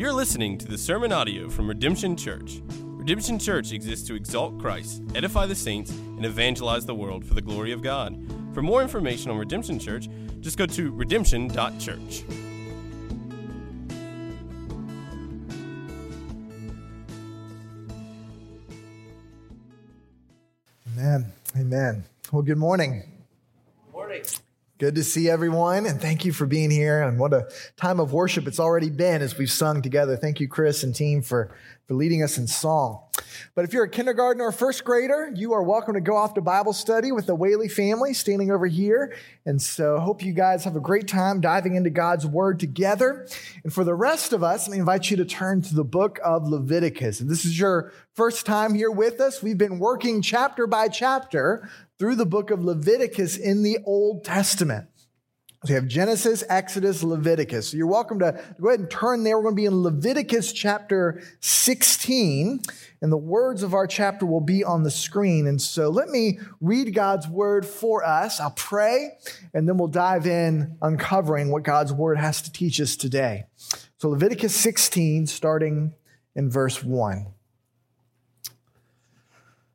You're listening to the sermon audio from Redemption Church. Redemption Church exists to exalt Christ, edify the saints, and evangelize the world for the glory of God. For more information on Redemption Church, just go to redemption.church. Amen. Amen. Well, good morning. Good to see everyone, and thank you for being here. And what a time of worship it's already been as we've sung together. Thank you, Chris and team, for, for leading us in song. But if you're a kindergartner or first grader, you are welcome to go off to Bible study with the Whaley family standing over here. And so hope you guys have a great time diving into God's Word together. And for the rest of us, I invite you to turn to the book of Leviticus. If this is your first time here with us, we've been working chapter by chapter through the book of Leviticus in the Old Testament. So you have Genesis, Exodus, Leviticus. So you're welcome to go ahead and turn there. We're going to be in Leviticus chapter 16, and the words of our chapter will be on the screen. And so let me read God's word for us. I'll pray, and then we'll dive in uncovering what God's word has to teach us today. So Leviticus 16, starting in verse 1.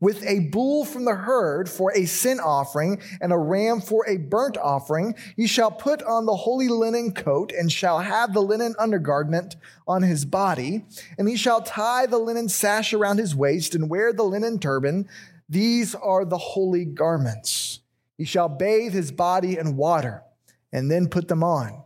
with a bull from the herd for a sin offering and a ram for a burnt offering. He shall put on the holy linen coat and shall have the linen undergarment on his body. And he shall tie the linen sash around his waist and wear the linen turban. These are the holy garments. He shall bathe his body in water and then put them on.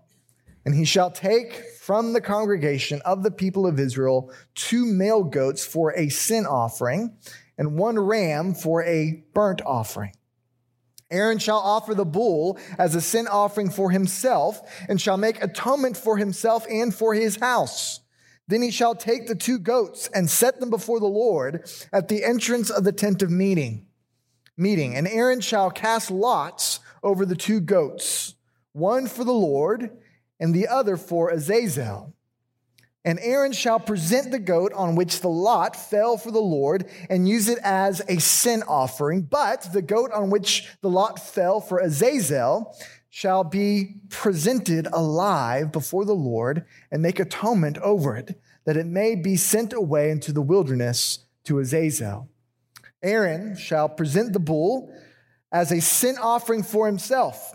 And he shall take from the congregation of the people of Israel two male goats for a sin offering and one ram for a burnt offering. Aaron shall offer the bull as a sin offering for himself and shall make atonement for himself and for his house. Then he shall take the two goats and set them before the Lord at the entrance of the tent of meeting. Meeting. And Aaron shall cast lots over the two goats, one for the Lord and the other for Azazel. And Aaron shall present the goat on which the lot fell for the Lord and use it as a sin offering. But the goat on which the lot fell for Azazel shall be presented alive before the Lord and make atonement over it, that it may be sent away into the wilderness to Azazel. Aaron shall present the bull as a sin offering for himself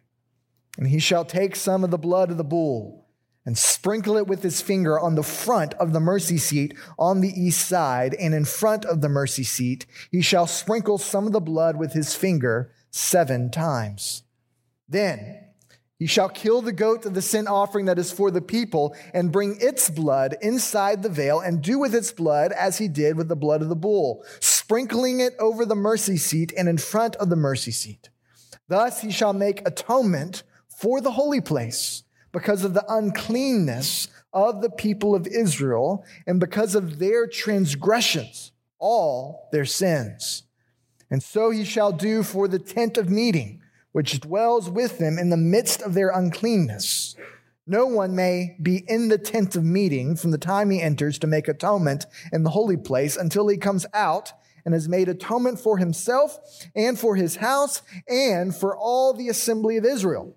And he shall take some of the blood of the bull and sprinkle it with his finger on the front of the mercy seat on the east side, and in front of the mercy seat he shall sprinkle some of the blood with his finger seven times. Then he shall kill the goat of the sin offering that is for the people, and bring its blood inside the veil, and do with its blood as he did with the blood of the bull, sprinkling it over the mercy seat and in front of the mercy seat. Thus he shall make atonement for the holy place because of the uncleanness of the people of Israel and because of their transgressions, all their sins. And so he shall do for the tent of meeting, which dwells with them in the midst of their uncleanness. No one may be in the tent of meeting from the time he enters to make atonement in the holy place until he comes out and has made atonement for himself and for his house and for all the assembly of Israel.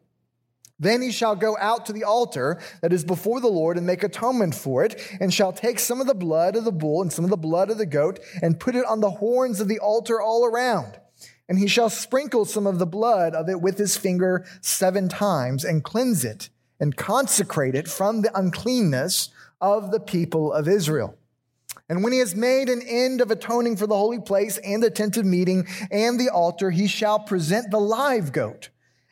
Then he shall go out to the altar that is before the Lord and make atonement for it, and shall take some of the blood of the bull and some of the blood of the goat, and put it on the horns of the altar all around. And he shall sprinkle some of the blood of it with his finger seven times, and cleanse it, and consecrate it from the uncleanness of the people of Israel. And when he has made an end of atoning for the holy place and the tent of meeting and the altar, he shall present the live goat.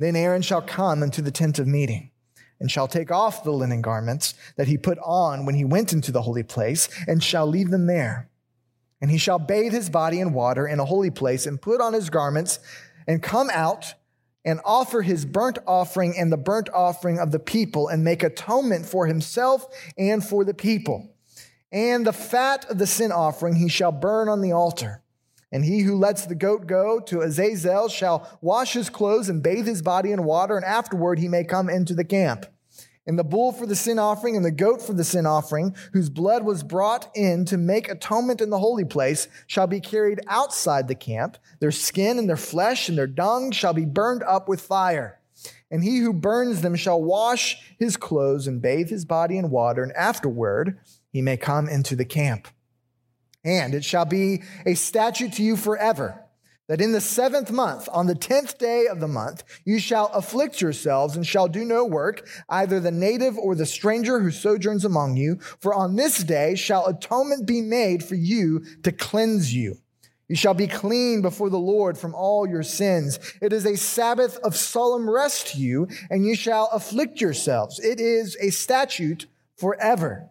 Then Aaron shall come into the tent of meeting, and shall take off the linen garments that he put on when he went into the holy place, and shall leave them there. And he shall bathe his body in water in a holy place, and put on his garments, and come out and offer his burnt offering and the burnt offering of the people, and make atonement for himself and for the people. And the fat of the sin offering he shall burn on the altar. And he who lets the goat go to Azazel shall wash his clothes and bathe his body in water, and afterward he may come into the camp. And the bull for the sin offering and the goat for the sin offering, whose blood was brought in to make atonement in the holy place, shall be carried outside the camp. Their skin and their flesh and their dung shall be burned up with fire. And he who burns them shall wash his clothes and bathe his body in water, and afterward he may come into the camp. And it shall be a statute to you forever that in the seventh month, on the tenth day of the month, you shall afflict yourselves and shall do no work, either the native or the stranger who sojourns among you. For on this day shall atonement be made for you to cleanse you. You shall be clean before the Lord from all your sins. It is a Sabbath of solemn rest to you, and you shall afflict yourselves. It is a statute forever.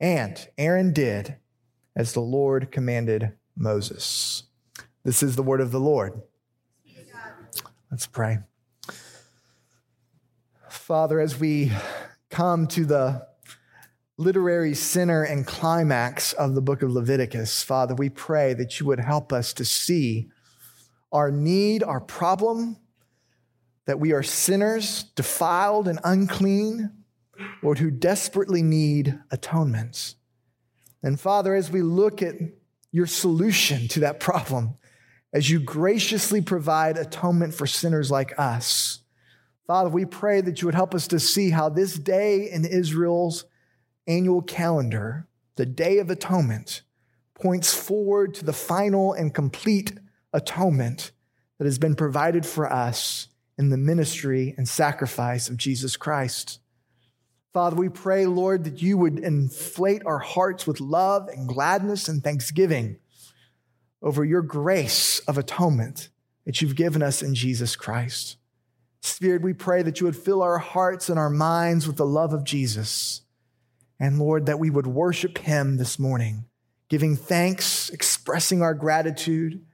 And Aaron did as the Lord commanded Moses. This is the word of the Lord. Let's pray. Father, as we come to the literary center and climax of the book of Leviticus, Father, we pray that you would help us to see our need, our problem, that we are sinners, defiled and unclean Lord, who desperately need atonement. And Father, as we look at your solution to that problem, as you graciously provide atonement for sinners like us, Father, we pray that you would help us to see how this day in Israel's annual calendar, the Day of Atonement, points forward to the final and complete atonement that has been provided for us in the ministry and sacrifice of Jesus Christ. Father, we pray, Lord, that you would inflate our hearts with love and gladness and thanksgiving over your grace of atonement that you've given us in Jesus Christ. Spirit, we pray that you would fill our hearts and our minds with the love of Jesus. And Lord, that we would worship him this morning, giving thanks, expressing our gratitude,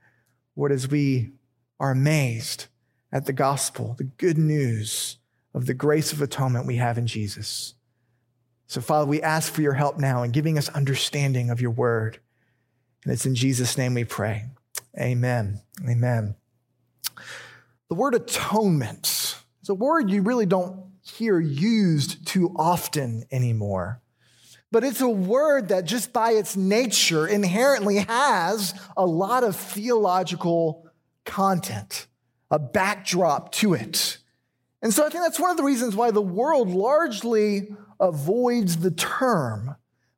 Lord, as we are amazed at the gospel, the good news of the grace of atonement we have in Jesus. So, Father, we ask for your help now in giving us understanding of your word. And it's in Jesus' name we pray. Amen. Amen. The word atonement is a word you really don't hear used too often anymore. But it's a word that, just by its nature, inherently has a lot of theological content, a backdrop to it. And so I think that's one of the reasons why the world largely avoids the term,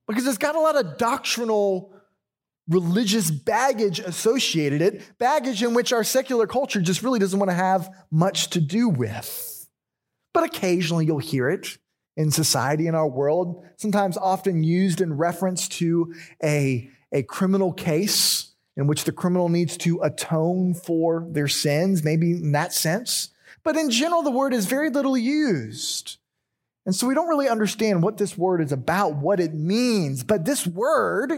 because it's got a lot of doctrinal religious baggage associated it, baggage in which our secular culture just really doesn't want to have much to do with. But occasionally you'll hear it in society in our world, sometimes often used in reference to a, a criminal case in which the criminal needs to atone for their sins, maybe in that sense. But in general, the word is very little used. And so we don't really understand what this word is about, what it means. But this word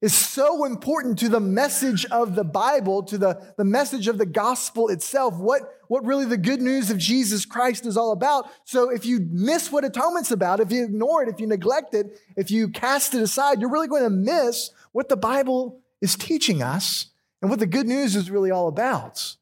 is so important to the message of the Bible, to the, the message of the gospel itself, what, what really the good news of Jesus Christ is all about. So if you miss what atonement's about, if you ignore it, if you neglect it, if you cast it aside, you're really going to miss what the Bible is teaching us and what the good news is really all about.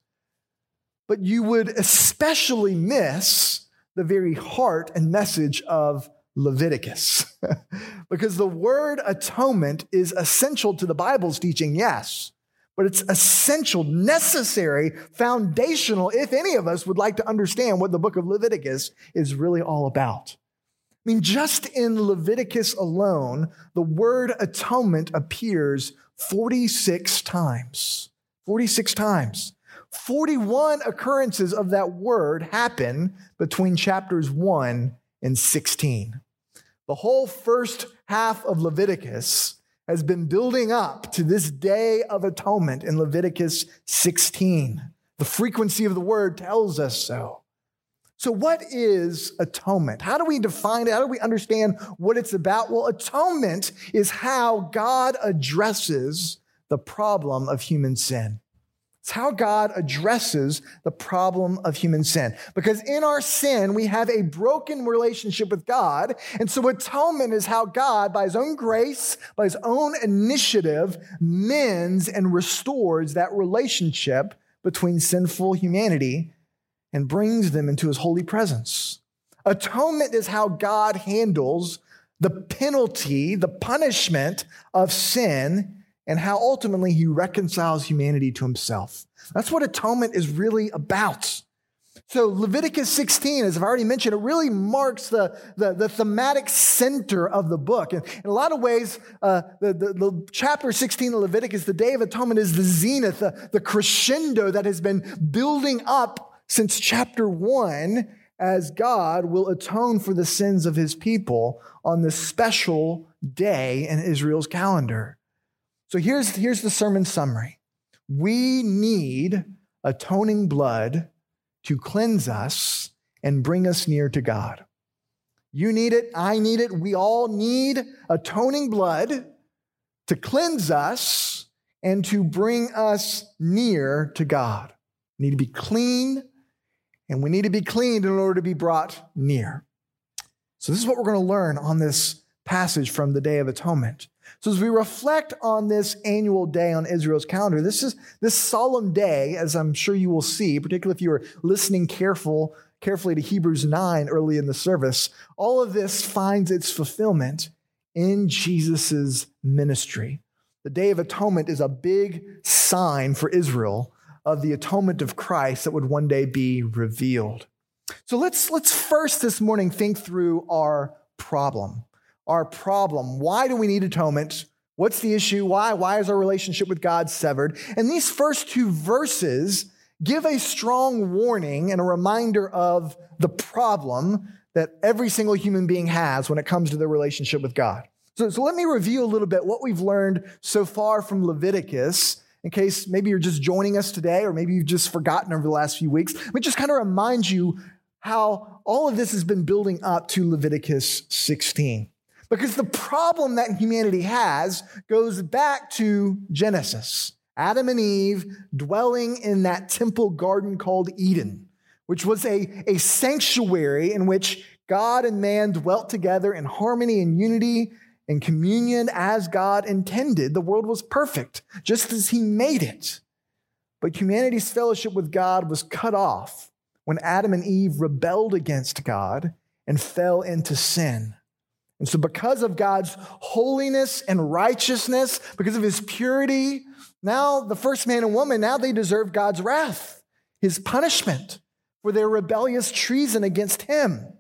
But you would especially miss the very heart and message of Leviticus. because the word atonement is essential to the Bible's teaching, yes, but it's essential, necessary, foundational if any of us would like to understand what the book of Leviticus is really all about. I mean, just in Leviticus alone, the word atonement appears 46 times. 46 times. 41 occurrences of that word happen between chapters 1 and 16. The whole first half of Leviticus has been building up to this day of atonement in Leviticus 16. The frequency of the word tells us so. So, what is atonement? How do we define it? How do we understand what it's about? Well, atonement is how God addresses the problem of human sin. It's how God addresses the problem of human sin. Because in our sin, we have a broken relationship with God. And so atonement is how God, by his own grace, by his own initiative, mends and restores that relationship between sinful humanity and brings them into his holy presence. Atonement is how God handles the penalty, the punishment of sin and how ultimately he reconciles humanity to himself. That's what atonement is really about. So Leviticus 16, as I've already mentioned, it really marks the, the, the thematic center of the book. And in a lot of ways, uh, the, the, the, chapter 16 of Leviticus, the Day of Atonement, is the zenith, the, the crescendo that has been building up since chapter 1 as God will atone for the sins of his people on this special day in Israel's calendar. So here's, here's the sermon summary We need atoning blood to cleanse us and bring us near to God. You need it, I need it, we all need atoning blood to cleanse us and to bring us near to God. We need to be clean, and we need to be cleaned in order to be brought near. So, this is what we're going to learn on this passage from the Day of Atonement. So as we reflect on this annual day on Israel's calendar, this is this solemn day, as I'm sure you will see, particularly if you were listening careful, carefully to Hebrews 9 early in the service, all of this finds its fulfillment in Jesus' ministry. The Day of Atonement is a big sign for Israel of the atonement of Christ that would one day be revealed. So let's, let's first this morning think through our problem our problem. Why do we need atonement? What's the issue? Why? Why is our relationship with God severed? And these first two verses give a strong warning and a reminder of the problem that every single human being has when it comes to their relationship with God. So, so let me review a little bit what we've learned so far from Leviticus in case maybe you're just joining us today or maybe you've just forgotten over the last few weeks. Let me just kind of remind you how all of this has been building up to Leviticus 16. Because the problem that humanity has goes back to Genesis Adam and Eve dwelling in that temple garden called Eden, which was a, a sanctuary in which God and man dwelt together in harmony and unity and communion as God intended. The world was perfect, just as He made it. But humanity's fellowship with God was cut off when Adam and Eve rebelled against God and fell into sin. And so, because of God's holiness and righteousness, because of his purity, now the first man and woman, now they deserve God's wrath, his punishment for their rebellious treason against him.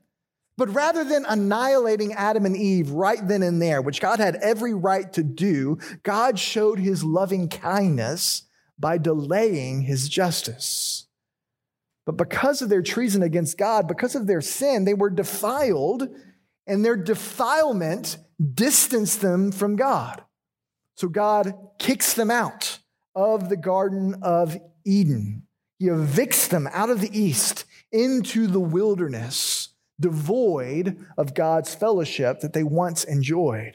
But rather than annihilating Adam and Eve right then and there, which God had every right to do, God showed his loving kindness by delaying his justice. But because of their treason against God, because of their sin, they were defiled and their defilement distanced them from God. So God kicks them out of the Garden of Eden. He evicts them out of the east into the wilderness, devoid of God's fellowship that they once enjoyed.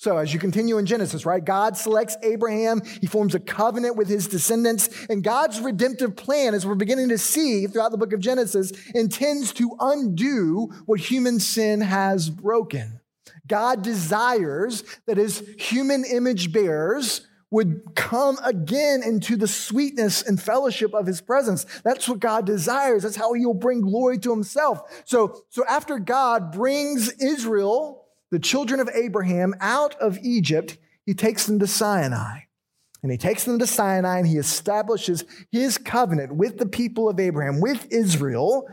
So, as you continue in Genesis, right, God selects Abraham, he forms a covenant with his descendants, and God's redemptive plan, as we're beginning to see throughout the book of Genesis, intends to undo what human sin has broken. God desires that his human image bearers would come again into the sweetness and fellowship of his presence. That's what God desires. That's how he'll bring glory to himself. So, so after God brings Israel, the children of Abraham, out of Egypt, he takes them to Sinai. And he takes them to Sinai and he establishes his covenant with the people of Abraham, with Israel.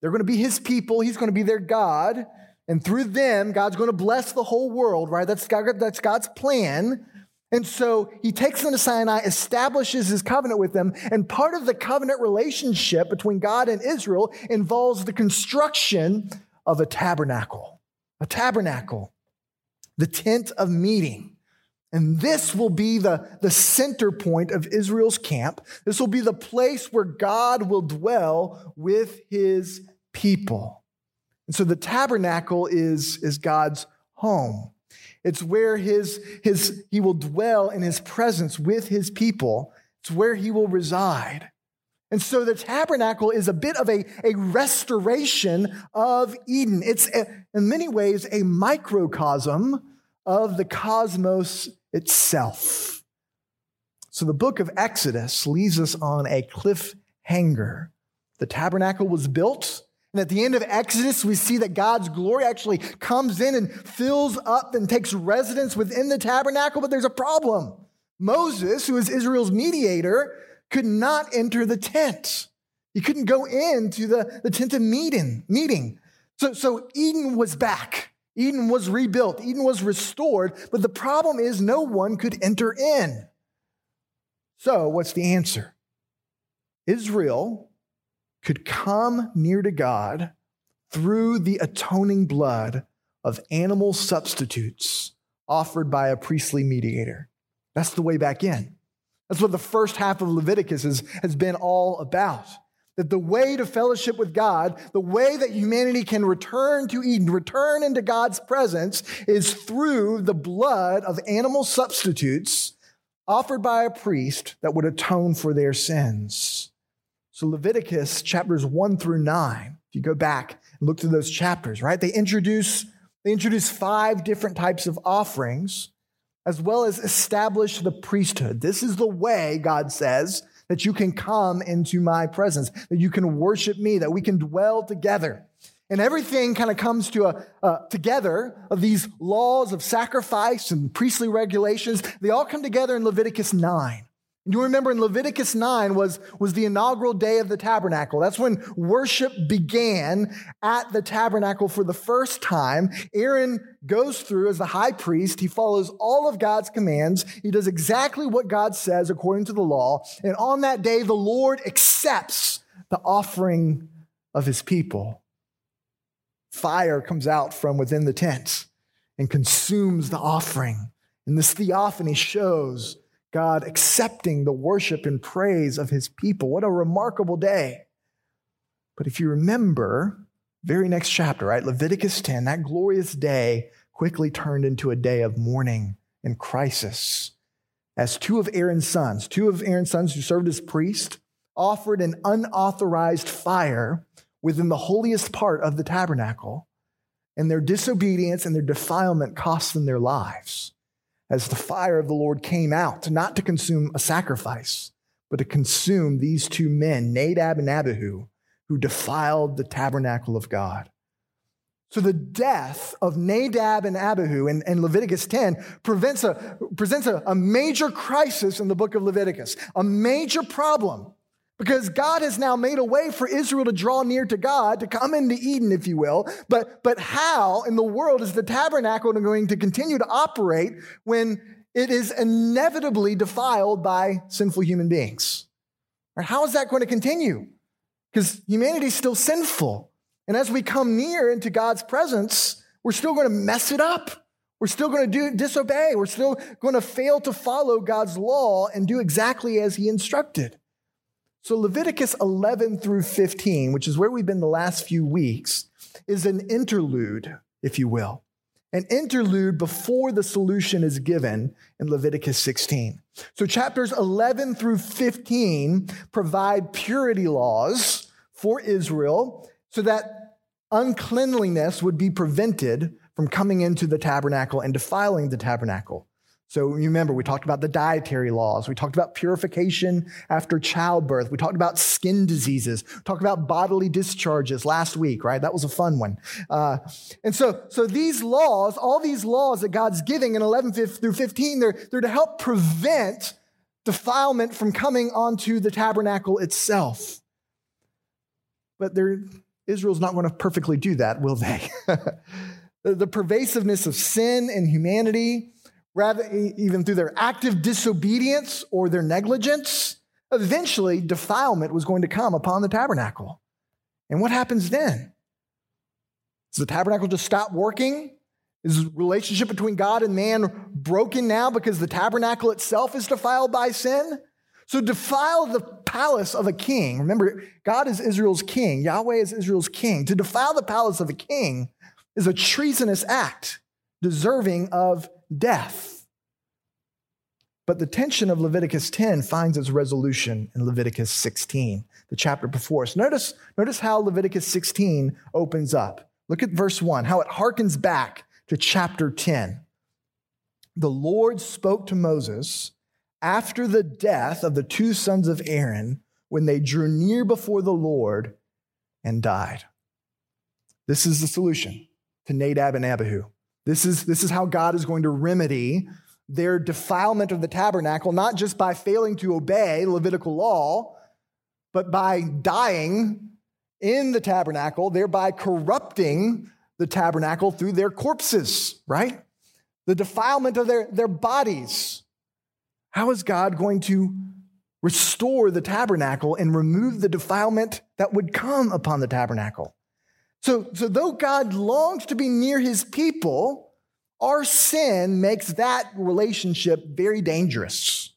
They're going to be his people. He's going to be their God. And through them, God's going to bless the whole world, right? That's, God, that's God's plan. And so he takes them to Sinai, establishes his covenant with them, and part of the covenant relationship between God and Israel involves the construction of a tabernacle. A tabernacle, the tent of meeting. And this will be the, the center point of Israel's camp. This will be the place where God will dwell with his people. And so the tabernacle is, is God's home. It's where his, his, he will dwell in his presence with his people. It's where he will reside. And so the tabernacle is a bit of a, a restoration of Eden. It's a, in many ways a microcosm of the cosmos itself. So the book of Exodus leaves us on a cliffhanger. The tabernacle was built and at the end of Exodus, we see that God's glory actually comes in and fills up and takes residence within the tabernacle, but there's a problem. Moses, who is Israel's mediator, could not enter the tent. He couldn't go into the, the tent of meeting. meeting. So, so Eden was back. Eden was rebuilt. Eden was restored. But the problem is no one could enter in. So, what's the answer? Israel could come near to God through the atoning blood of animal substitutes offered by a priestly mediator. That's the way back in. That's what the first half of Leviticus has, has been all about. That the way to fellowship with God, the way that humanity can return to Eden, return into God's presence, is through the blood of animal substitutes offered by a priest that would atone for their sins. So, Leviticus chapters 1 through 9, if you go back and look through those chapters, right? They introduce, they introduce five different types of offerings, as well as establish the priesthood. This is the way, God says, that you can come into my presence, that you can worship me, that we can dwell together. And everything kind of comes to a, together of these laws of sacrifice and priestly regulations. They all come together in Leviticus 9. You remember in Leviticus 9 was, was the inaugural day of the tabernacle. That's when worship began at the tabernacle for the first time. Aaron goes through as the high priest. He follows all of God's commands. He does exactly what God says according to the law. And on that day, the Lord accepts the offering of his people. Fire comes out from within the tent and consumes the offering. And this theophany shows God accepting the worship and praise of his people. What a remarkable day. But if you remember, very next chapter, right? Leviticus 10, that glorious day quickly turned into a day of mourning and crisis as two of Aaron's sons, two of Aaron's sons who served as priests, offered an unauthorized fire within the holiest part of the tabernacle, and their disobedience and their defilement cost them their lives as the fire of the Lord came out, not to consume a sacrifice, but to consume these two men, Nadab and Abihu, who defiled the tabernacle of God. So the death of Nadab and Abihu in, in Leviticus 10 prevents a, presents a, a major crisis in the book of Leviticus, a major problem because God has now made a way for Israel to draw near to God, to come into Eden, if you will. But, but how in the world is the tabernacle going to continue to operate when it is inevitably defiled by sinful human beings? Or how is that going to continue? Because humanity is still sinful. And as we come near into God's presence, we're still going to mess it up. We're still going to do, disobey. We're still going to fail to follow God's law and do exactly as he instructed. So, Leviticus 11 through 15, which is where we've been the last few weeks, is an interlude, if you will. an interlude before the solution is given in Leviticus 16. So, chapters 11 through 15 provide purity laws for Israel so that uncleanliness would be prevented from coming into the tabernacle and defiling the tabernacle. So remember, we talked about the dietary laws. We talked about purification after childbirth. We talked about skin diseases. We talked about bodily discharges last week, right? That was a fun one. Uh, and so, so these laws, all these laws that God's giving in 11 through 15, they're, they're to help prevent defilement from coming onto the tabernacle itself. But Israel's not going to perfectly do that, will they? the, the pervasiveness of sin and humanity, rather even through their active disobedience or their negligence, eventually defilement was going to come upon the tabernacle. And what happens then? Does the tabernacle just stop working? Is the relationship between God and man broken now because the tabernacle itself is defiled by sin? So defile the palace of a king. Remember, God is Israel's king. Yahweh is Israel's king. To defile the palace of a king is a treasonous act deserving of death. But the tension of Leviticus 10 finds its resolution in Leviticus 16, the chapter before us. Notice, notice how Leviticus 16 opens up. Look at verse 1, how it harkens back to chapter 10. The Lord spoke to Moses after the death of the two sons of Aaron when they drew near before the Lord and died. This is the solution to Nadab and Abihu. This is, this is how God is going to remedy their defilement of the tabernacle, not just by failing to obey Levitical law, but by dying in the tabernacle, thereby corrupting the tabernacle through their corpses, right? The defilement of their, their bodies. How is God going to restore the tabernacle and remove the defilement that would come upon the tabernacle? So, so though God longs to be near his people, our sin makes that relationship very dangerous.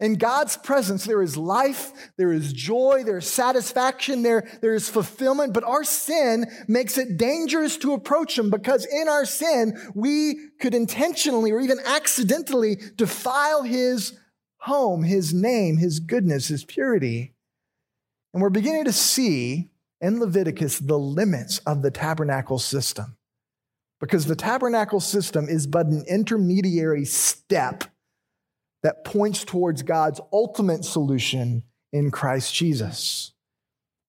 In God's presence, there is life, there is joy, there is satisfaction, there, there is fulfillment, but our sin makes it dangerous to approach Him because in our sin, we could intentionally or even accidentally defile His home, His name, His goodness, His purity. And we're beginning to see in Leviticus the limits of the tabernacle system. Because the tabernacle system is but an intermediary step that points towards God's ultimate solution in Christ Jesus.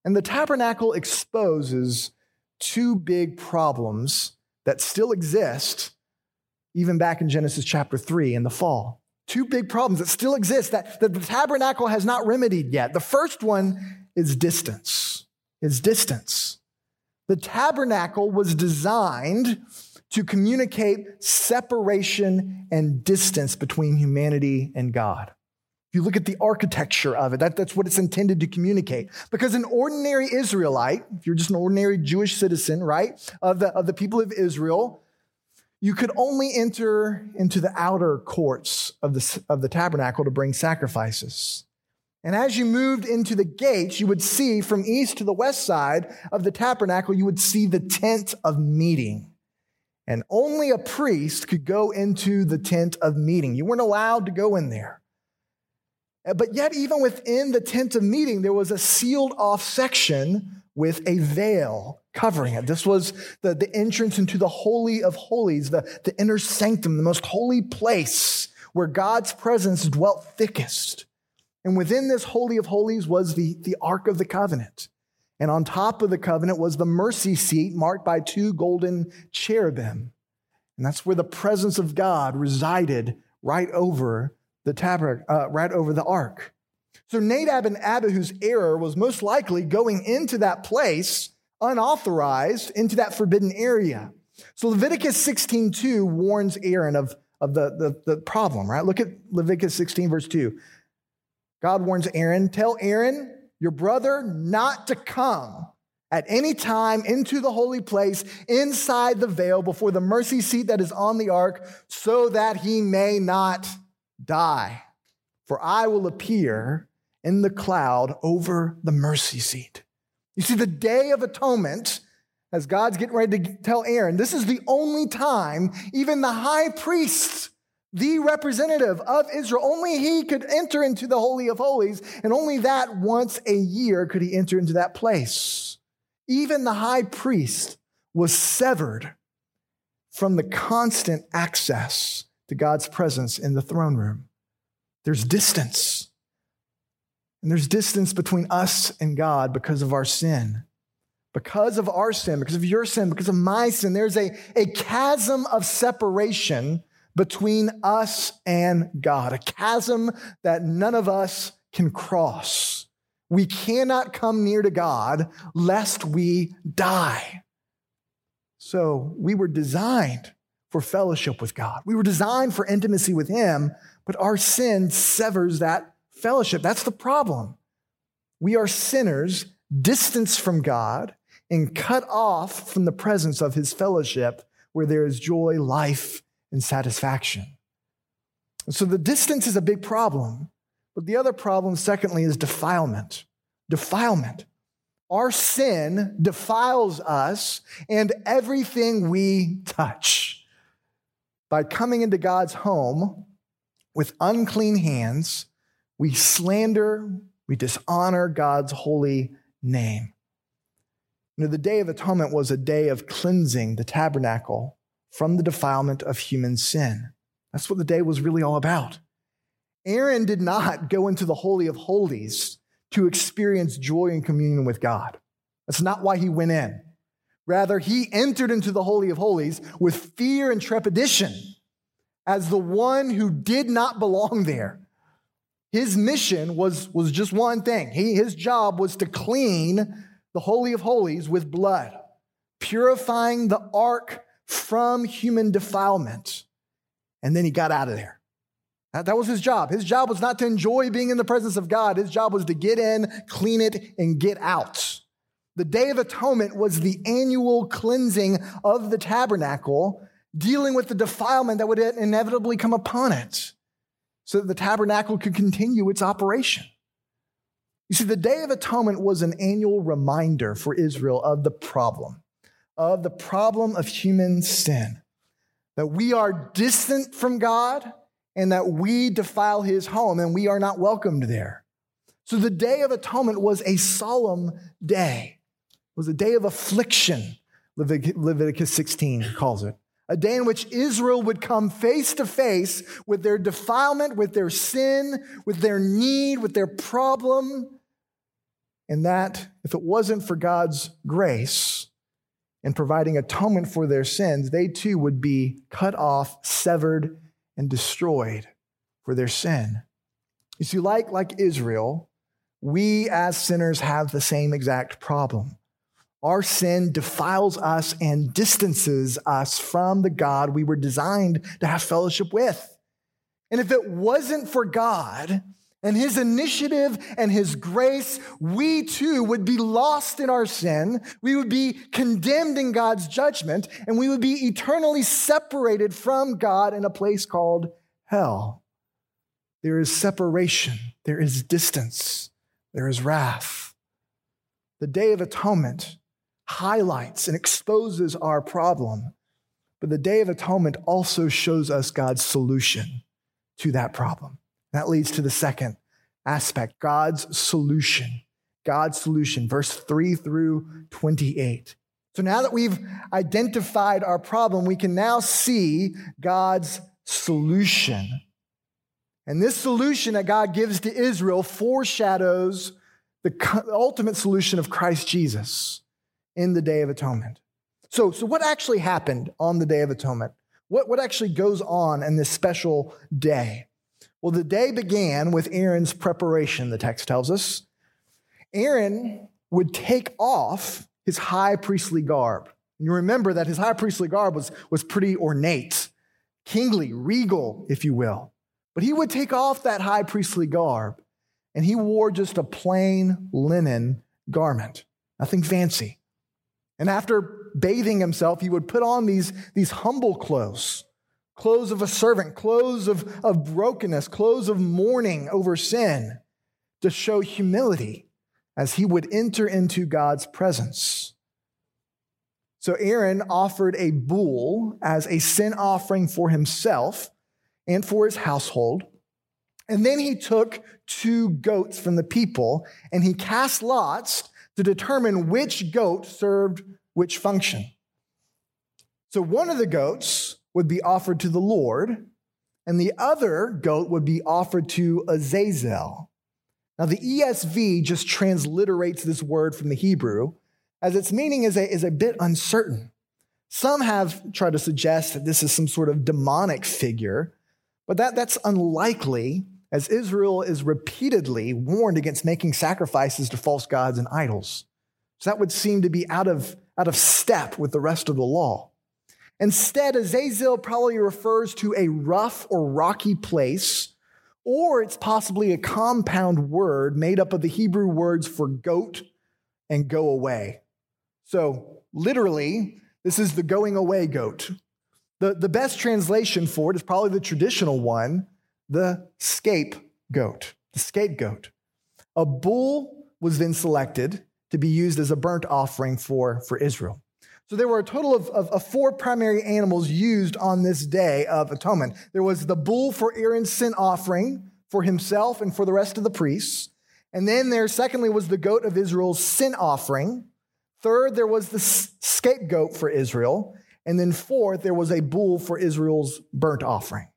And the tabernacle exposes two big problems that still exist even back in Genesis chapter 3 in the fall. Two big problems that still exist that, that the tabernacle has not remedied yet. The first one is distance is distance. The tabernacle was designed to communicate separation and distance between humanity and God. If you look at the architecture of it, that, that's what it's intended to communicate. Because an ordinary Israelite, if you're just an ordinary Jewish citizen, right, of the, of the people of Israel, you could only enter into the outer courts of the, of the tabernacle to bring sacrifices. And as you moved into the gates, you would see from east to the west side of the tabernacle, you would see the tent of meeting. And only a priest could go into the tent of meeting. You weren't allowed to go in there. But yet, even within the tent of meeting, there was a sealed off section with a veil covering it. This was the, the entrance into the Holy of Holies, the, the inner sanctum, the most holy place where God's presence dwelt thickest. And within this Holy of Holies was the, the Ark of the Covenant. And on top of the covenant was the mercy seat marked by two golden cherubim. And that's where the presence of God resided right over the tabernacle, uh, right over the ark. So Nadab and Abihu's error was most likely going into that place unauthorized into that forbidden area. So Leviticus 16:2 warns Aaron of, of the, the, the problem, right? Look at Leviticus 16, verse 2. God warns Aaron, tell Aaron, your brother, not to come at any time into the holy place inside the veil before the mercy seat that is on the ark, so that he may not die. For I will appear in the cloud over the mercy seat. You see, the day of atonement as God's getting ready to tell Aaron, this is the only time even the high priest, the representative of Israel, only he could enter into the Holy of Holies, and only that once a year could he enter into that place. Even the high priest was severed from the constant access to God's presence in the throne room. There's distance. And there's distance between us and God because of our sin. Because of our sin, because of your sin, because of my sin, there's a, a chasm of separation between us and God, a chasm that none of us can cross. We cannot come near to God lest we die. So we were designed for fellowship with God. We were designed for intimacy with Him, but our sin severs that fellowship. That's the problem. We are sinners, distanced from God, and cut off from the presence of His fellowship where there is joy, life, and satisfaction. So the distance is a big problem. But the other problem, secondly, is defilement. Defilement. Our sin defiles us and everything we touch. By coming into God's home with unclean hands, we slander, we dishonor God's holy name. You know, the Day of Atonement was a day of cleansing the tabernacle from the defilement of human sin. That's what the day was really all about. Aaron did not go into the Holy of Holies to experience joy and communion with God. That's not why he went in. Rather, he entered into the Holy of Holies with fear and trepidation as the one who did not belong there. His mission was, was just one thing. He, his job was to clean the Holy of Holies with blood, purifying the ark from human defilement. And then he got out of there. That, was his job. His job was not to enjoy being in the presence of God. His job was to get in, clean it, and get out. The Day of Atonement was the annual cleansing of the tabernacle, dealing with the defilement that would inevitably come upon it, so that the tabernacle could continue its operation. You see, the Day of Atonement was an annual reminder for Israel of the problem, of the problem of human sin, that we are distant from God and that we defile his home and we are not welcomed there. So the Day of Atonement was a solemn day. It was a day of affliction, Leviticus 16 calls it. A day in which Israel would come face to face with their defilement, with their sin, with their need, with their problem. And that, if it wasn't for God's grace in providing atonement for their sins, they too would be cut off, severed, and destroyed for their sin. You see, like, like Israel, we as sinners have the same exact problem. Our sin defiles us and distances us from the God we were designed to have fellowship with. And if it wasn't for God and His initiative and His grace, we too would be lost in our sin. We would be condemned in God's judgment, and we would be eternally separated from God in a place called hell. There is separation, there is distance, there is wrath. The Day of Atonement highlights and exposes our problem. But the Day of Atonement also shows us God's solution to that problem. That leads to the second aspect God's solution. God's solution, verse 3 through 28. So now that we've identified our problem, we can now see God's solution. And this solution that God gives to Israel foreshadows the ultimate solution of Christ Jesus in the Day of Atonement. So, so what actually happened on the Day of Atonement? What, what actually goes on in this special day? Well, the day began with Aaron's preparation, the text tells us. Aaron would take off his high priestly garb. And you remember that his high priestly garb was, was pretty ornate, kingly, regal, if you will. But he would take off that high priestly garb and he wore just a plain linen garment, nothing fancy. And after bathing himself, he would put on these, these humble clothes clothes of a servant, clothes of, of brokenness, clothes of mourning over sin to show humility as he would enter into God's presence. So Aaron offered a bull as a sin offering for himself and for his household. And then he took two goats from the people and he cast lots to determine which goat served which function. So one of the goats would be offered to the Lord, and the other goat would be offered to Azazel. Now, the ESV just transliterates this word from the Hebrew, as its meaning is a, is a bit uncertain. Some have tried to suggest that this is some sort of demonic figure, but that, that's unlikely, as Israel is repeatedly warned against making sacrifices to false gods and idols. So that would seem to be out of, out of step with the rest of the law. Instead, Azazel probably refers to a rough or rocky place, or it's possibly a compound word made up of the Hebrew words for goat and go away. So, literally, this is the going away goat. The, the best translation for it is probably the traditional one the scapegoat. The scapegoat. A bull was then selected to be used as a burnt offering for, for Israel. So there were a total of, of, of, four primary animals used on this day of atonement. There was the bull for Aaron's sin offering for himself and for the rest of the priests. And then there, secondly, was the goat of Israel's sin offering. Third, there was the scapegoat for Israel. And then fourth, there was a bull for Israel's burnt offering.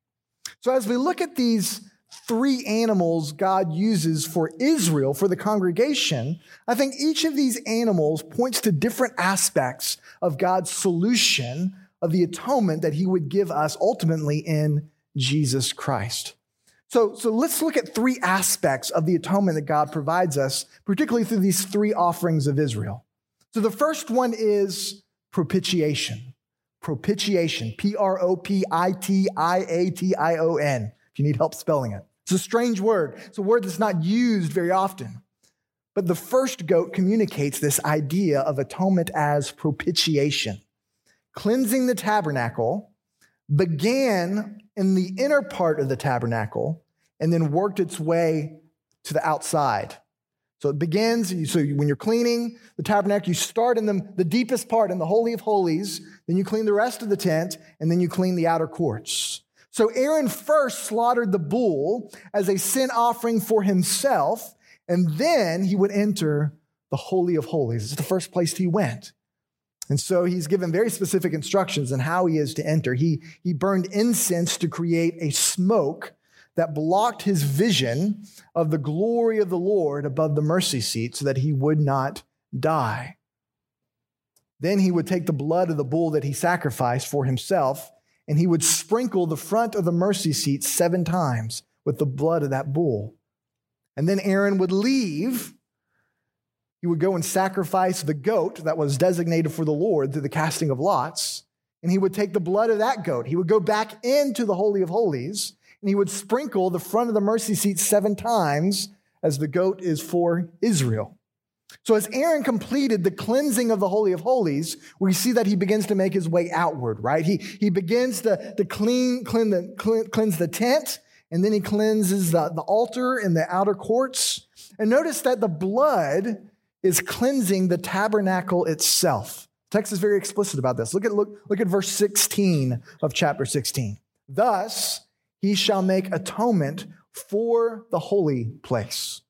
So as we look at these three animals God uses for Israel, for the congregation, I think each of these animals points to different aspects of God's solution of the atonement that he would give us ultimately in Jesus Christ. So, so let's look at three aspects of the atonement that God provides us, particularly through these three offerings of Israel. So the first one is propitiation. Propitiation. P R O P I T I A T I O N if you need help spelling it. It's a strange word. It's a word that's not used very often. But the first goat communicates this idea of atonement as propitiation. Cleansing the tabernacle began in the inner part of the tabernacle and then worked its way to the outside. So it begins, so when you're cleaning the tabernacle, you start in the, the deepest part, in the Holy of Holies, then you clean the rest of the tent, and then you clean the outer courts. So Aaron first slaughtered the bull as a sin offering for himself, and then he would enter the Holy of Holies. It's the first place he went. And so he's given very specific instructions on how he is to enter. He, he burned incense to create a smoke that blocked his vision of the glory of the Lord above the mercy seat so that he would not die. Then he would take the blood of the bull that he sacrificed for himself and he would sprinkle the front of the mercy seat seven times with the blood of that bull. And then Aaron would leave. He would go and sacrifice the goat that was designated for the Lord through the casting of lots. And he would take the blood of that goat. He would go back into the Holy of Holies and he would sprinkle the front of the mercy seat seven times as the goat is for Israel. So, as Aaron completed the cleansing of the Holy of Holies, we see that he begins to make his way outward, right? He, he begins to, to clean, clean the, clean, cleanse the tent, and then he cleanses the, the altar and the outer courts. And notice that the blood is cleansing the tabernacle itself. The text is very explicit about this. Look at, look, look at verse 16 of chapter 16. Thus, he shall make atonement for the holy place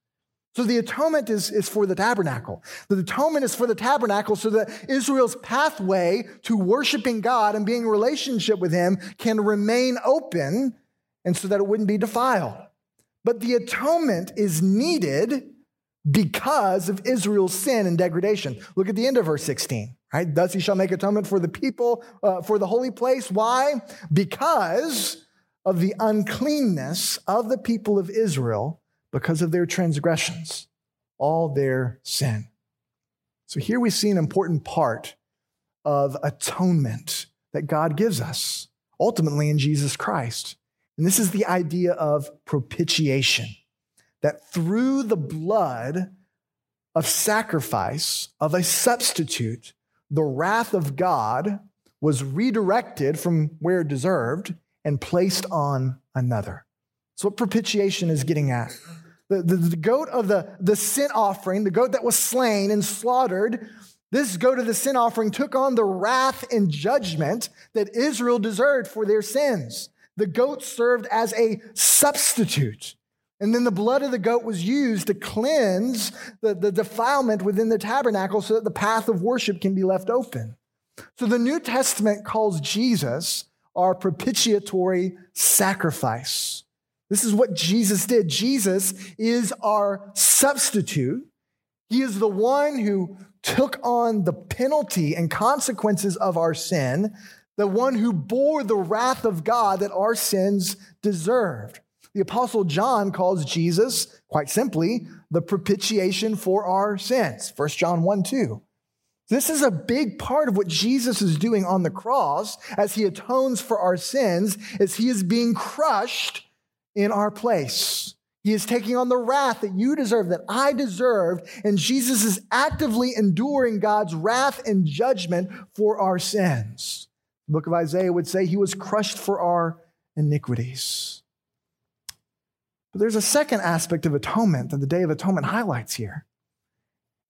so the atonement is, is for the tabernacle. The atonement is for the tabernacle so that Israel's pathway to worshiping God and being in relationship with Him can remain open and so that it wouldn't be defiled. But the atonement is needed because of Israel's sin and degradation. Look at the end of verse 16, right? Thus he shall make atonement for the people, uh, for the holy place. Why? Because of the uncleanness of the people of Israel because of their transgressions, all their sin. So here we see an important part of atonement that God gives us, ultimately in Jesus Christ. And this is the idea of propitiation, that through the blood of sacrifice of a substitute, the wrath of God was redirected from where it deserved and placed on another. That's what propitiation is getting at. The, the, the, goat of the, the sin offering, the goat that was slain and slaughtered, This goat of the sin offering took on the wrath and judgment that Israel deserved for their sins. The goat served as a substitute. And then the blood of the goat was used to cleanse the, the defilement within the tabernacle so that the path of worship can be left open. So the New Testament calls Jesus our propitiatory sacrifice. This is what Jesus did. Jesus is our substitute. He is the one who took on the penalty and consequences of our sin, the one who bore the wrath of God that our sins deserved. The Apostle John calls Jesus, quite simply, the propitiation for our sins. 1 John 1 2. This is a big part of what Jesus is doing on the cross as he atones for our sins, as he is being crushed in our place. He is taking on the wrath that you deserve, that I deserved, and Jesus is actively enduring God's wrath and judgment for our sins. The book of Isaiah would say he was crushed for our iniquities. But there's a second aspect of atonement that the Day of Atonement highlights here.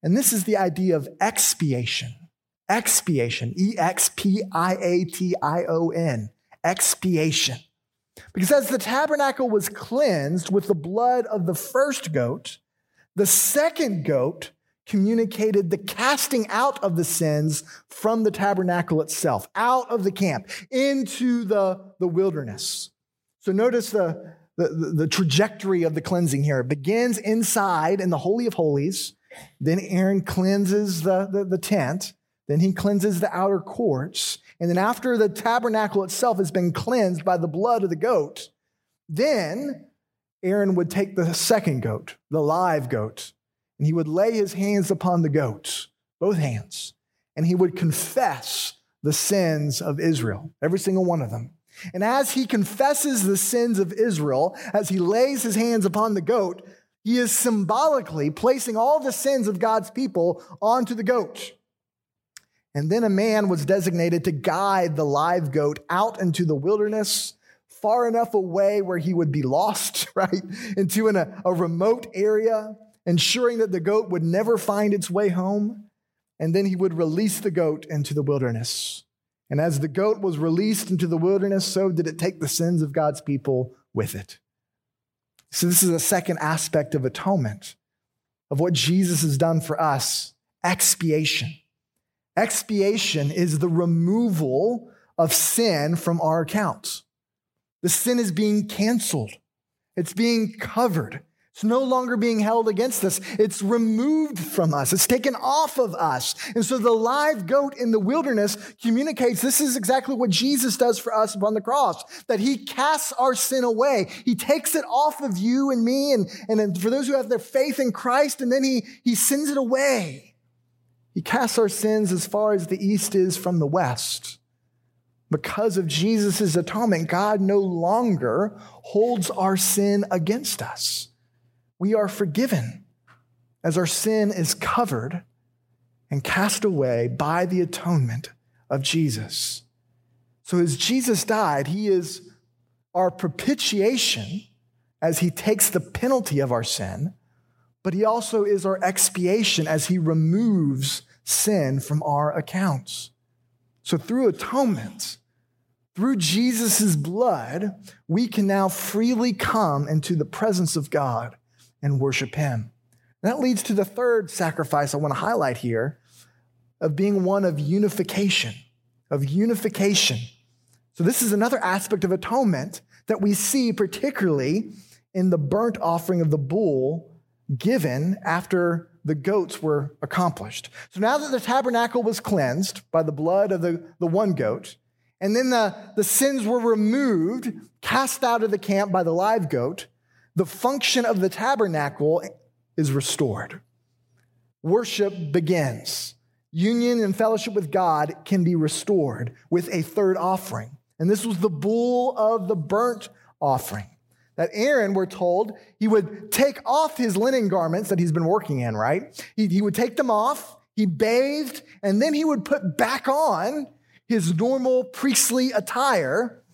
And this is the idea of expiation. Expiation, E X P I A T I O N, expiation. Because as the tabernacle was cleansed with the blood of the first goat, the second goat communicated the casting out of the sins from the tabernacle itself, out of the camp, into the, the wilderness. So notice the, the, the trajectory of the cleansing here. It begins inside in the Holy of Holies. Then Aaron cleanses the, the, the tent. Then he cleanses the outer courts. And then after the tabernacle itself has been cleansed by the blood of the goat, then Aaron would take the second goat, the live goat, and he would lay his hands upon the goat, both hands, and he would confess the sins of Israel, every single one of them. And as he confesses the sins of Israel, as he lays his hands upon the goat, he is symbolically placing all the sins of God's people onto the goat. And then a man was designated to guide the live goat out into the wilderness, far enough away where he would be lost, right? Into an, a, a remote area, ensuring that the goat would never find its way home. And then he would release the goat into the wilderness. And as the goat was released into the wilderness, so did it take the sins of God's people with it. So, this is a second aspect of atonement, of what Jesus has done for us expiation. Expiation is the removal of sin from our accounts. The sin is being canceled, it's being covered, it's no longer being held against us. It's removed from us. It's taken off of us. And so the live goat in the wilderness communicates this is exactly what Jesus does for us upon the cross, that he casts our sin away. He takes it off of you and me and, and for those who have their faith in Christ, and then he, he sends it away. He casts our sins as far as the east is from the west. Because of Jesus' atonement, God no longer holds our sin against us we are forgiven as our sin is covered and cast away by the atonement of Jesus. So, as Jesus died, he is our propitiation as he takes the penalty of our sin, but he also is our expiation as he removes sin from our accounts. So, through atonement, through Jesus' blood, we can now freely come into the presence of God and worship Him. that leads to the third sacrifice I want to highlight here of being one of unification, of unification. So, this is another aspect of atonement that we see particularly in the burnt offering of the bull given after the goats were accomplished. So, now that the tabernacle was cleansed by the blood of the, the one goat, and then the, the sins were removed, cast out of the camp by the live goat, the function of the tabernacle is restored. Worship begins. Union and fellowship with God can be restored with a third offering. And this was the bull of the burnt offering. That Aaron, we're told, he would take off his linen garments that he's been working in, right? He, he would take them off, he bathed, and then he would put back on his normal priestly attire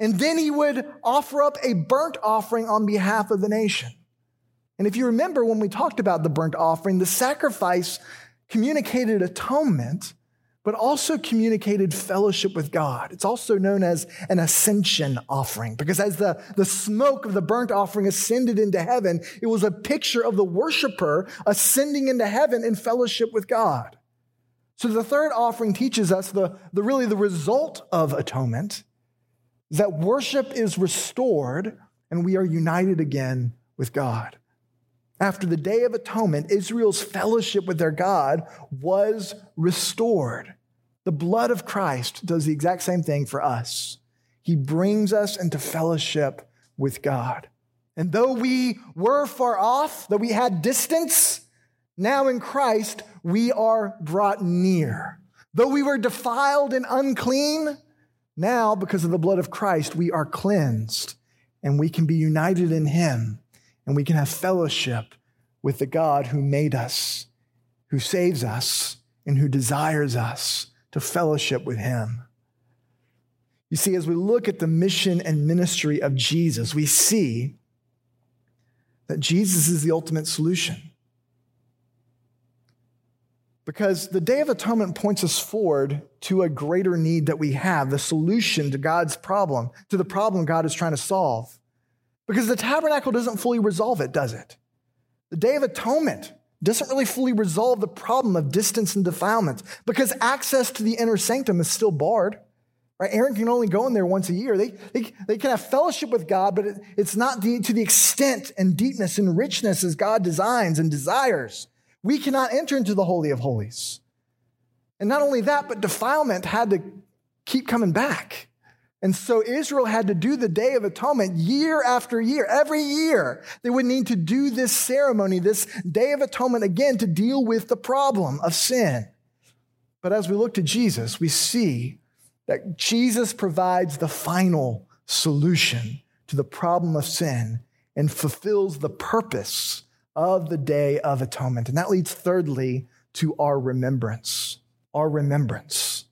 and then he would offer up a burnt offering on behalf of the nation. And if you remember when we talked about the burnt offering, the sacrifice communicated atonement, but also communicated fellowship with God. It's also known as an ascension offering because as the, the smoke of the burnt offering ascended into heaven, it was a picture of the worshiper ascending into heaven in fellowship with God. So the third offering teaches us the, the really the result of atonement that worship is restored and we are united again with God. After the Day of Atonement, Israel's fellowship with their God was restored. The blood of Christ does the exact same thing for us. He brings us into fellowship with God. And though we were far off, though we had distance, now in Christ we are brought near. Though we were defiled and unclean, now because of the blood of Christ we are cleansed and we can be united in Him and we can have fellowship with the God who made us, who saves us, and who desires us to fellowship with him. You see, as we look at the mission and ministry of Jesus, we see that Jesus is the ultimate solution. Because the Day of Atonement points us forward to a greater need that we have, the solution to God's problem, to the problem God is trying to solve. Because the tabernacle doesn't fully resolve it, does it? The Day of Atonement doesn't really fully resolve the problem of distance and defilement because access to the inner sanctum is still barred. Right? Aaron can only go in there once a year. They, they, they can have fellowship with God, but it, it's not the, to the extent and deepness and richness as God designs and desires. We cannot enter into the Holy of Holies. And not only that, but defilement had to keep coming back. And so Israel had to do the Day of Atonement year after year. Every year, they would need to do this ceremony, this Day of Atonement again to deal with the problem of sin. But as we look to Jesus, we see that Jesus provides the final solution to the problem of sin and fulfills the purpose of the Day of Atonement. And that leads, thirdly, to our remembrance. Our remembrance.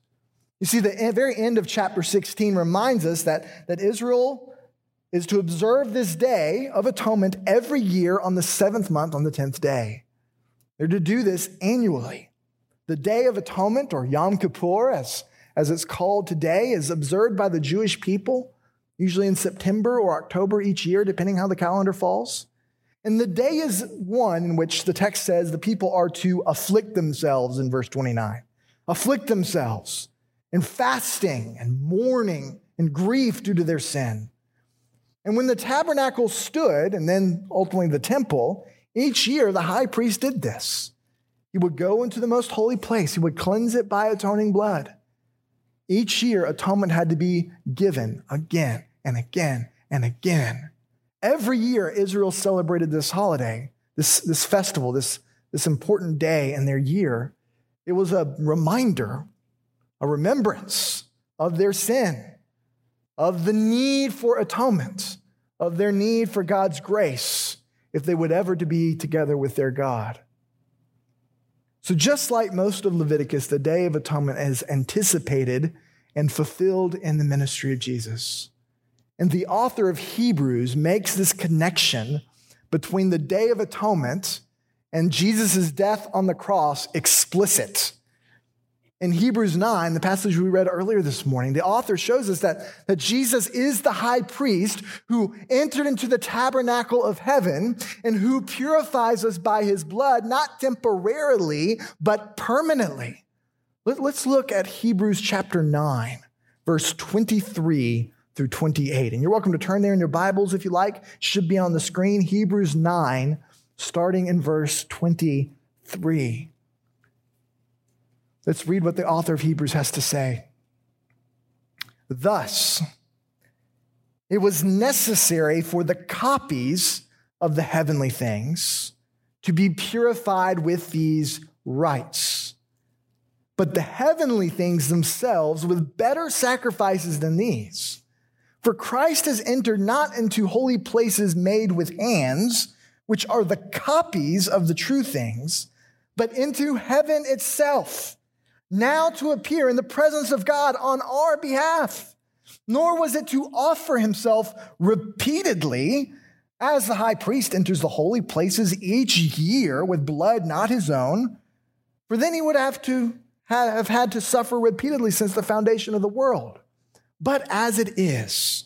You see, the very end of chapter 16 reminds us that, that Israel is to observe this day of atonement every year on the seventh month on the 10th day. They're to do this annually. The Day of Atonement, or Yom Kippur, as, as it's called today, is observed by the Jewish people, usually in September or October each year, depending how the calendar falls. And the day is one in which the text says the people are to afflict themselves in verse 29. Afflict themselves and fasting and mourning and grief due to their sin. And when the tabernacle stood, and then ultimately the temple, each year the high priest did this. He would go into the most holy place, he would cleanse it by atoning blood. Each year, atonement had to be given again and again and again. Every year, Israel celebrated this holiday, this, this festival, this, this important day in their year. It was a reminder a remembrance of their sin, of the need for atonement, of their need for God's grace if they would ever to be together with their God. So, just like most of Leviticus, the Day of Atonement is anticipated and fulfilled in the ministry of Jesus. And the author of Hebrews makes this connection between the Day of Atonement and Jesus' death on the cross explicit in Hebrews 9, the passage we read earlier this morning, the author shows us that, that Jesus is the high priest who entered into the tabernacle of heaven and who purifies us by his blood, not temporarily, but permanently. Let, us look at Hebrews chapter 9, verse 23 through 28. And you're welcome to turn there in your Bibles if you like. Should be on the screen. Hebrews 9, starting in verse 23. Let's read what the author of Hebrews has to say. Thus, it was necessary for the copies of the heavenly things to be purified with these rites. But the heavenly things themselves with better sacrifices than these. For Christ has entered not into holy places made with hands, which are the copies of the true things, but into heaven itself now to appear in the presence of God on our behalf. Nor was it to offer himself repeatedly as the high priest enters the holy places each year with blood not his own, For then he would have to have had to suffer repeatedly since the foundation of the world. But as it is,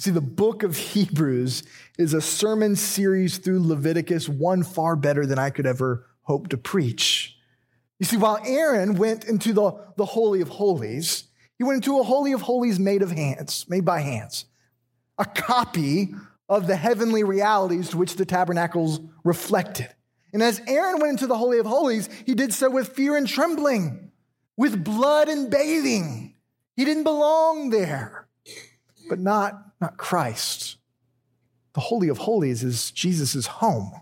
See, the book of Hebrews is a sermon series through Leviticus, one far better than I could ever hope to preach. You see, while Aaron went into the, the Holy of Holies, he went into a Holy of Holies made of hands, made by hands, a copy of the heavenly realities to which the tabernacles reflected. And as Aaron went into the Holy of Holies, he did so with fear and trembling, with blood and bathing. He didn't belong there, but not, not Christ. The Holy of Holies is Jesus' home.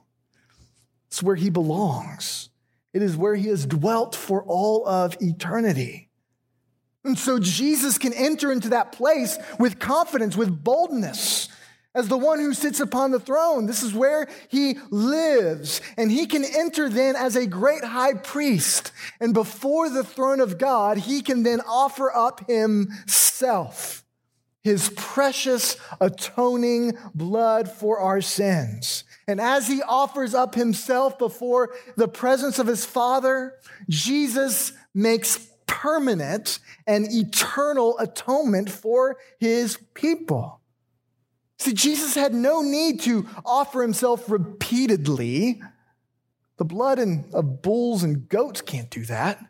It's where he belongs. It is where he has dwelt for all of eternity. And so Jesus can enter into that place with confidence, with boldness, as the one who sits upon the throne. This is where he lives. And he can enter then as a great high priest. And before the throne of God, he can then offer up himself, his precious atoning blood for our sins. And as he offers up himself before the presence of his Father, Jesus makes permanent and eternal atonement for his people. See, Jesus had no need to offer himself repeatedly. The blood of bulls and goats can't do that.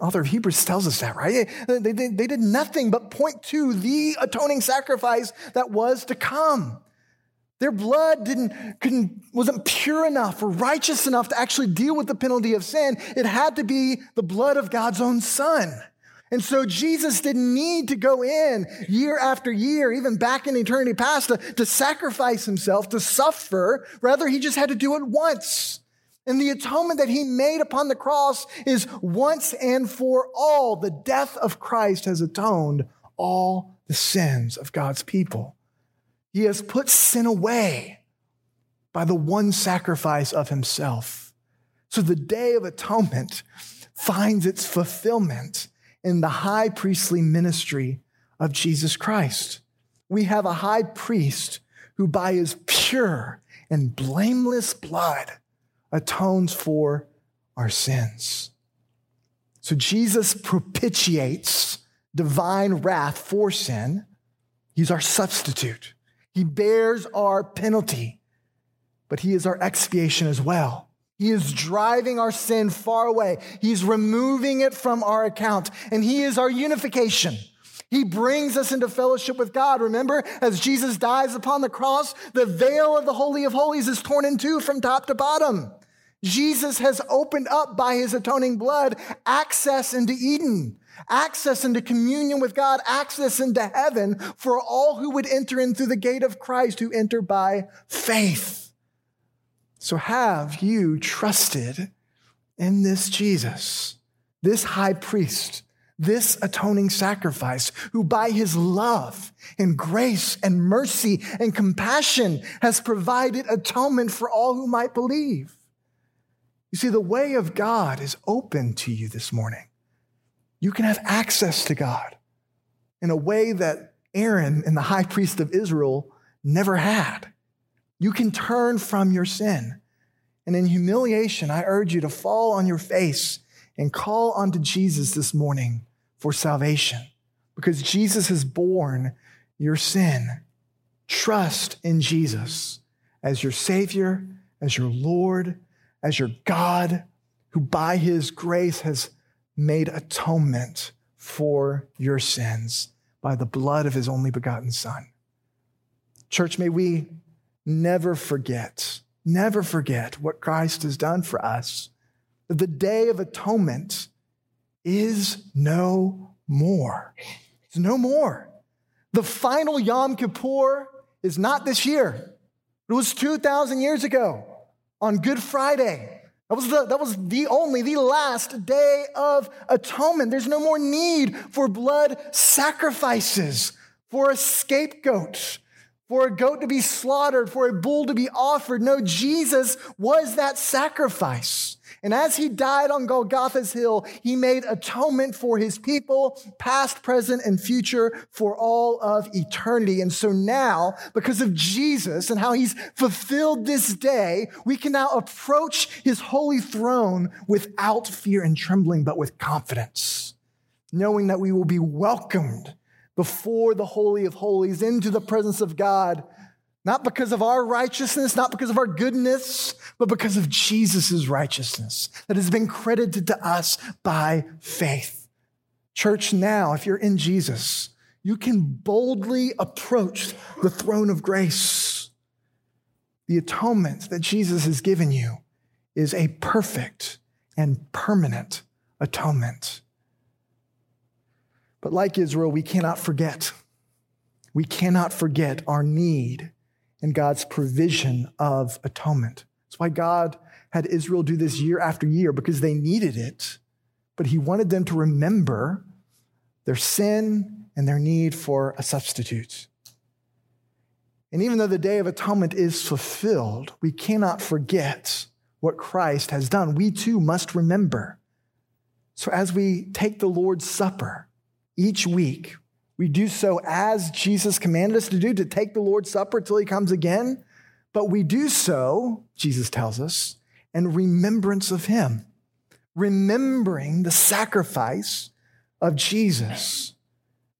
Author of Hebrews tells us that, right? They, they, they did nothing but point to the atoning sacrifice that was to come. Their blood didn't, couldn't, wasn't pure enough or righteous enough to actually deal with the penalty of sin. It had to be the blood of God's own son. And so Jesus didn't need to go in year after year, even back in eternity past, to, to sacrifice himself, to suffer. Rather, he just had to do it once. And the atonement that he made upon the cross is once and for all. The death of Christ has atoned all the sins of God's people. He has put sin away by the one sacrifice of himself. So the day of atonement finds its fulfillment in the high priestly ministry of Jesus Christ. We have a high priest who, by his pure and blameless blood, atones for our sins. So Jesus propitiates divine wrath for sin. He's our substitute. He bears our penalty, but He is our expiation as well. He is driving our sin far away. He's removing it from our account, and He is our unification. He brings us into fellowship with God. Remember, as Jesus dies upon the cross, the veil of the Holy of Holies is torn in two from top to bottom. Jesus has opened up by his atoning blood access into Eden access into communion with God, access into heaven for all who would enter in through the gate of Christ, who enter by faith. So have you trusted in this Jesus, this high priest, this atoning sacrifice, who by his love and grace and mercy and compassion has provided atonement for all who might believe? You see, the way of God is open to you this morning you can have access to God in a way that Aaron and the high priest of Israel never had. You can turn from your sin. And in humiliation, I urge you to fall on your face and call unto Jesus this morning for salvation because Jesus has borne your sin. Trust in Jesus as your Savior, as your Lord, as your God, who by his grace has made atonement for your sins by the blood of his only begotten Son. Church, may we never forget, never forget what Christ has done for us. The day of atonement is no more. It's no more. The final Yom Kippur is not this year. It was 2,000 years ago on Good Friday. That was, the, that was the only, the last day of atonement. There's no more need for blood sacrifices, for a scapegoat, for a goat to be slaughtered, for a bull to be offered. No, Jesus was that sacrifice. And as he died on Golgotha's hill, he made atonement for his people, past, present, and future, for all of eternity. And so now, because of Jesus and how he's fulfilled this day, we can now approach his holy throne without fear and trembling, but with confidence, knowing that we will be welcomed before the Holy of Holies into the presence of God not because of our righteousness, not because of our goodness, but because of Jesus' righteousness that has been credited to us by faith. Church, now, if you're in Jesus, you can boldly approach the throne of grace. The atonement that Jesus has given you is a perfect and permanent atonement. But like Israel, we cannot forget. We cannot forget our need and God's provision of atonement. That's why God had Israel do this year after year because they needed it, but He wanted them to remember their sin and their need for a substitute. And even though the Day of Atonement is fulfilled, we cannot forget what Christ has done. We too must remember. So as we take the Lord's Supper each week, we do so as Jesus commanded us to do, to take the Lord's Supper till he comes again. But we do so, Jesus tells us, in remembrance of him, remembering the sacrifice of Jesus.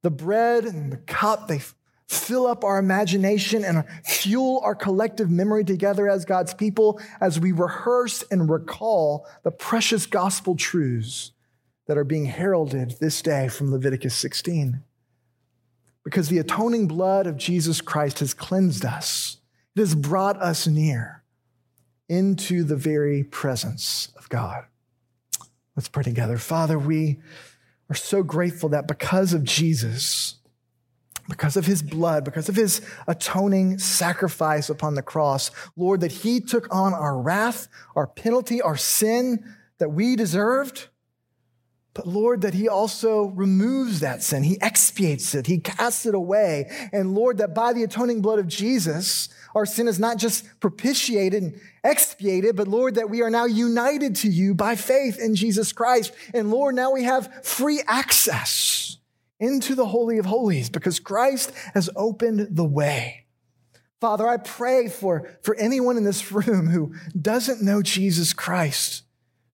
The bread and the cup, they fill up our imagination and fuel our collective memory together as God's people as we rehearse and recall the precious gospel truths that are being heralded this day from Leviticus 16 because the atoning blood of Jesus Christ has cleansed us. It has brought us near into the very presence of God. Let's pray together. Father, we are so grateful that because of Jesus, because of his blood, because of his atoning sacrifice upon the cross, Lord, that he took on our wrath, our penalty, our sin that we deserved but Lord, that He also removes that sin. He expiates it. He casts it away. And Lord, that by the atoning blood of Jesus, our sin is not just propitiated and expiated, but Lord, that we are now united to you by faith in Jesus Christ. And Lord, now we have free access into the Holy of Holies because Christ has opened the way. Father, I pray for, for anyone in this room who doesn't know Jesus Christ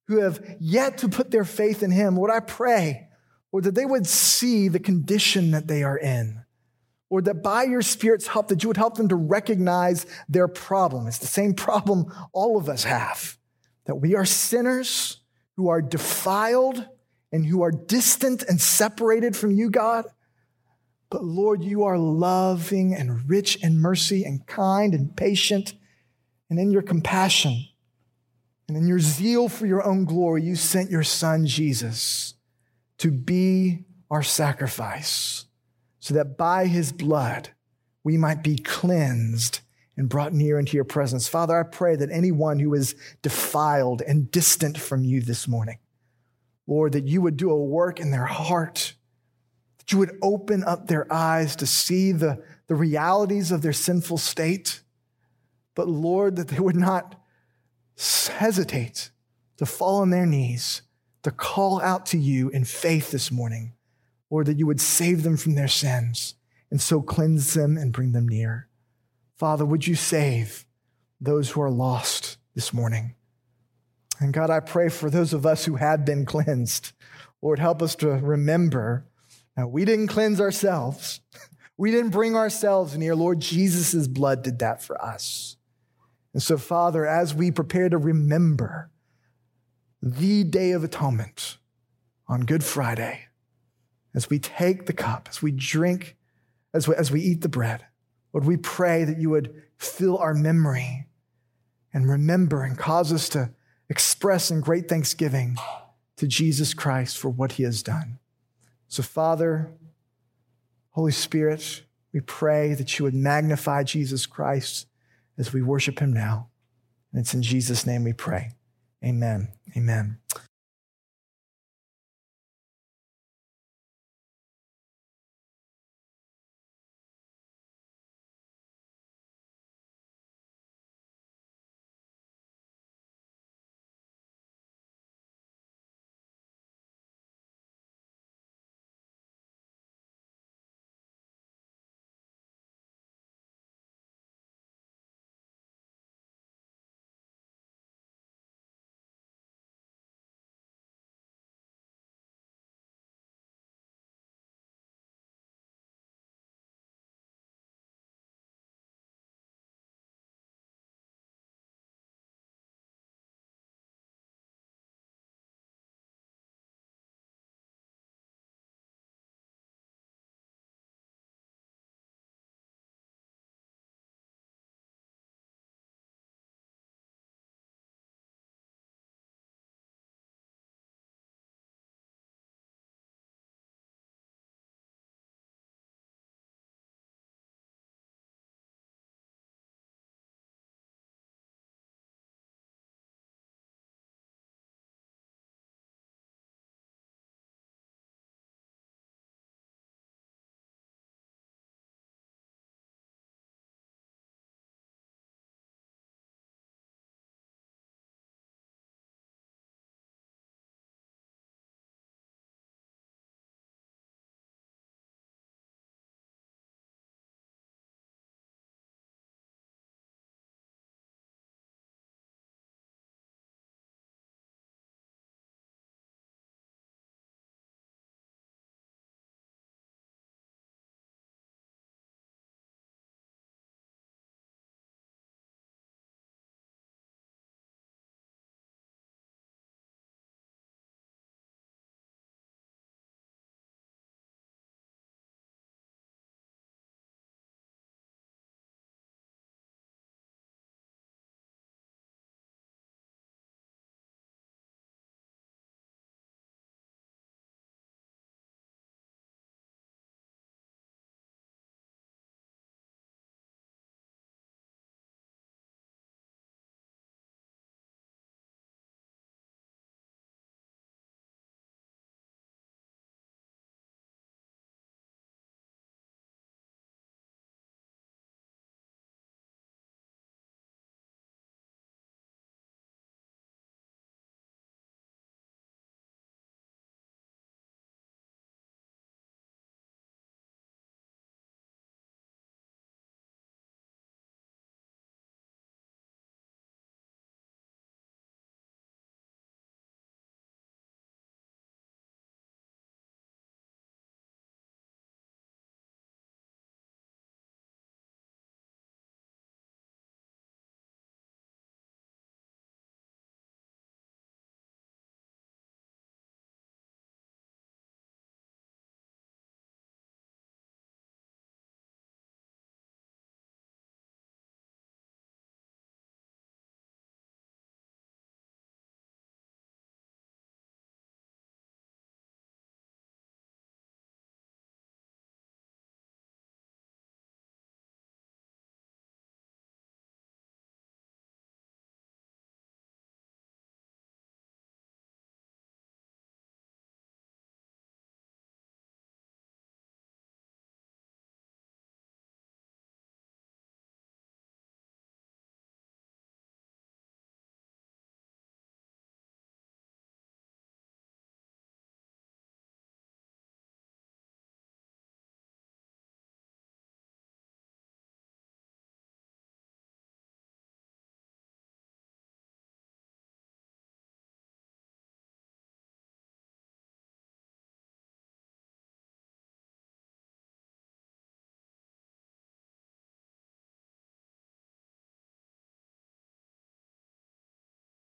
who have yet to put their faith in him, Lord, I pray, Lord, that they would see the condition that they are in. Or that by your Spirit's help, that you would help them to recognize their problem. It's the same problem all of us have that we are sinners who are defiled and who are distant and separated from you, God. But Lord, you are loving and rich in mercy and kind and patient. And in your compassion, and in your zeal for your own glory, you sent your son, Jesus, to be our sacrifice, so that by his blood we might be cleansed and brought near into your presence. Father, I pray that anyone who is defiled and distant from you this morning, Lord, that you would do a work in their heart, that you would open up their eyes to see the, the realities of their sinful state, but Lord, that they would not hesitate to fall on their knees, to call out to you in faith this morning, Lord, that you would save them from their sins and so cleanse them and bring them near. Father, would you save those who are lost this morning? And God, I pray for those of us who have been cleansed. Lord, help us to remember that we didn't cleanse ourselves. We didn't bring ourselves near. Lord, Jesus' blood did that for us. And so, Father, as we prepare to remember the Day of Atonement on Good Friday, as we take the cup, as we drink, as we, as we eat the bread, Lord, we pray that you would fill our memory and remember and cause us to express in great thanksgiving to Jesus Christ for what he has done. So, Father, Holy Spirit, we pray that you would magnify Jesus Christ as we worship him now. And it's in Jesus' name we pray. Amen. Amen.